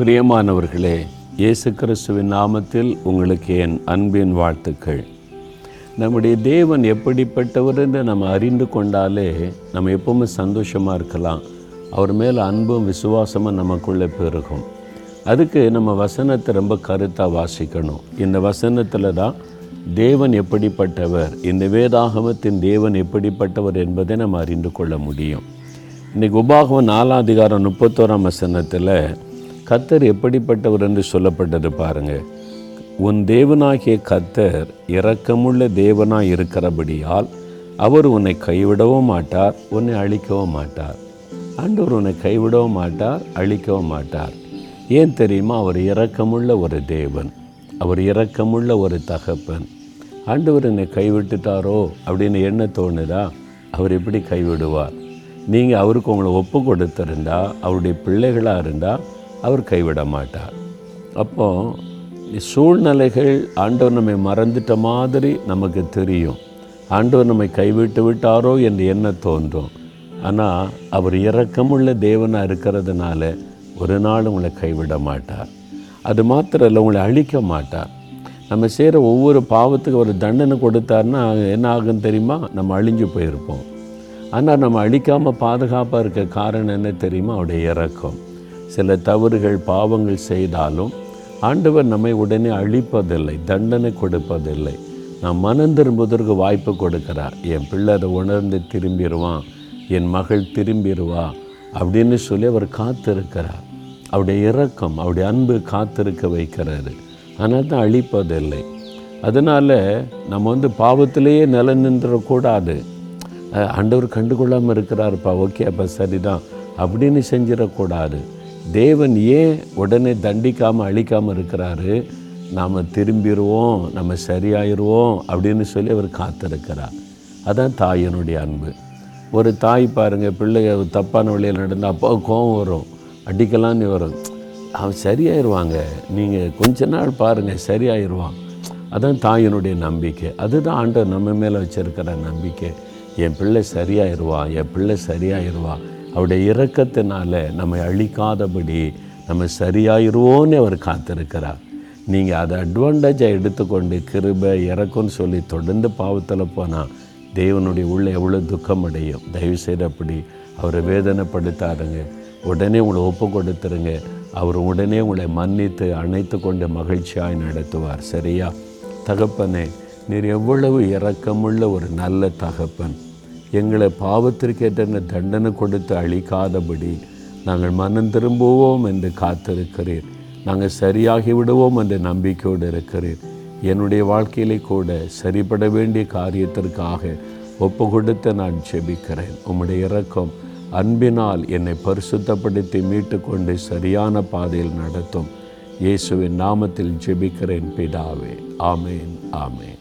பிரியமானவர்களே இயேசு கிறிஸ்துவின் நாமத்தில் உங்களுக்கு என் அன்பின் வாழ்த்துக்கள். நம்முடைய தேவன் எப்படிப்பட்டவர் என்று நம்ம அறிந்து கொண்டாலே நம்ம எப்பவுமே சந்தோஷமாக இருக்கலாம். அவர் மேலே அன்பும் விசுவாசமும் நமக்குள்ளே பெருகும். அதுக்கு நம்ம வசனத்தை ரொம்ப கருத்தாக வாசிக்கணும். இந்த வசனத்தில் தான் தேவன் எப்படிப்பட்டவர் இந்த வேதாகமத்தின் தேவன் எப்படிப்பட்டவர் என்பதை நம்ம அறிந்து கொள்ள முடியும். இன்றைக்கி உபாகவன் நாலாம் அதிகாரம் முப்பத்தோராம் வசனத்தில் கத்தர் எப்படிப்பட்டவர் என்று சொல்லப்பட்டது பாருங்க. உன் தேவனாகிய கத்தர் இரக்கமுள்ள தேவனாக இருக்கிறபடியால் அவர் உன்னை கைவிடவும் மாட்டார் உன்னை அழிக்கவும் மாட்டார். ஆண்டவர் உன்னை கைவிடவும் மாட்டார் அழிக்கவும் மாட்டார். ஏன் தெரியுமா? அவர் இரக்கமுள்ள ஒரு தேவன். அவர் இரக்கமுள்ள ஒரு தகப்பன். ஆண்டவர் என்னை கைவிட்டுட்டாரோ அப்படின்னு என்ன தோணுதா? அவர் எப்படி கைவிடுவார்? நீங்கள் அவருக்கு உங்களை ஒப்பு கொடுத்துருந்தா அவருடைய பிள்ளைகளாக இருந்தால் அவர் கைவிட மாட்டார். அப்போ சூழ்நிலைகள் ஆண்டவர் நம்மை மறந்துட்ட மாதிரி நமக்கு தெரியும். ஆண்டவர் நம்மை கைவிட்டு விட்டாரோ என்று என்ன தோன்றும்? ஆனால் அவர் இரக்கமுள்ள தேவனாக இருக்கிறதுனால ஒரு நாள் உங்களை கைவிட மாட்டார். அது மாத்திரம் இல்லை உங்களை அழிக்க மாட்டார். நம்ம செய்கிற ஒவ்வொரு பாவத்துக்கு ஒரு தண்டனை கொடுத்தாருன்னா என்ன ஆகுன்னு தெரியுமா? நம்ம அழிஞ்சு போயிருப்போம். ஆனால் நம்ம அழிக்காமல் பாதுகாப்பாக இருக்க காரணம் என்ன தெரியுமா? அவருடைய இறக்கம் சில தவறுகள் பாவங்கள் செய்தாலும் ஆண்டவர் நம்மை உடனே அழிப்பதில்லை தண்டனை கொடுப்பதில்லை. நாம் மனம் திரும்புவதற்கு வாய்ப்பு கொடுக்கிறார். என் பிள்ளை அதை உணர்ந்து திரும்பிடுவான் என் மகள் திரும்பிடுவா அப்படின்னு சொல்லி அவர் காத்திருக்கிறார். அவருடைய இரக்கம் அவருடைய அன்பு காத்திருக்க வைக்கிறாரு ஆனால் தான் அழிப்பதில்லை. அதனால் நம்ம வந்து பாவத்திலேயே நில நின்றக்கூடாது. ஆண்டவர் கண்டுகொள்ளாமல் இருக்கிறாருப்பா ஓகே அப்போ சரிதான். அப்படின்னு செஞ்சிடக்கூடாது. தேவன் ஏன் உடனே தண்டிக்காமல் அழிக்காமல் இருக்கிறாரு? நாம் திரும்பிடுவோம் நம்ம சரியாயிருவோம் அப்படின்னு சொல்லி அவர் காத்திருக்கிறார். அதான் தாயினுடைய அன்பு. ஒரு தாய் பாருங்கள் பிள்ளைங்க தப்பான வழியில் நடந்தால் அப்போ கோவம் வரும் அடிக்கலான்னு வரும். அவன் சரியாயிருவாங்க. நீங்கள் கொஞ்ச நாள் பாருங்கள் சரியாயிருவான். அதான் தாயினுடைய நம்பிக்கை. அதுதான் ஆண்டவர் நம்ம மேலே வச்சுருக்கிற நம்பிக்கை. என் பிள்ளை சரியாயிடுவான் என் பிள்ளை சரியாயிடுவான் அவருடைய இரக்கத்தினால நம்மை அழிக்காதபடி நம்ம சரியாயிருவோன்னு அவர் காத்திருக்கிறார். நீங்கள் அதை அட்வான்டேஜாக எடுத்துக்கொண்டு கிருபை இறக்கும்னு சொல்லி தொடர்ந்து பாவத்தில் போனால் தேவனுடைய உள்ள எவ்வளோ துக்கம் அடையும் தயவுசெய்து அப்படி அவரை வேதனைப்படுத்தாருங்க உடனே உங்களை ஒப்பு கொடுத்துருங்க அவர் உடனே உங்களை மன்னித்து அணைத்து கொண்டு மகிழ்ச்சியாய் நடத்துவார். சரியா? தகப்பனே நீர் எவ்வளவு இரக்கமுள்ள ஒரு நல்ல தகப்பன். எங்களை பாவத்திற்கேற்ற தண்டனை கொடுத்து அழிக்காதபடி நாங்கள் மனம் திரும்புவோம் என்று காத்திருக்கிறீர். நாங்கள் சரியாகி விடுவோம் என்ற நம்பிக்கையோடு இருக்கிறீர். என்னுடைய வாழ்க்கையிலே கூட சரிபட வேண்டிய காரியத்திற்காக ஒப்பு கொடுத்து நான் ஜெபிக்கிறேன். உம்முடைய இறக்கம் அன்பினால் என்னை பரிசுத்தப்படுத்தி மீட்டுக்கொண்டு சரியான பாதையில் நடத்தும். இயேசுவின் நாமத்தில் ஜெபிக்கிறேன் பிதாவே. ஆமேன் ஆமேன்.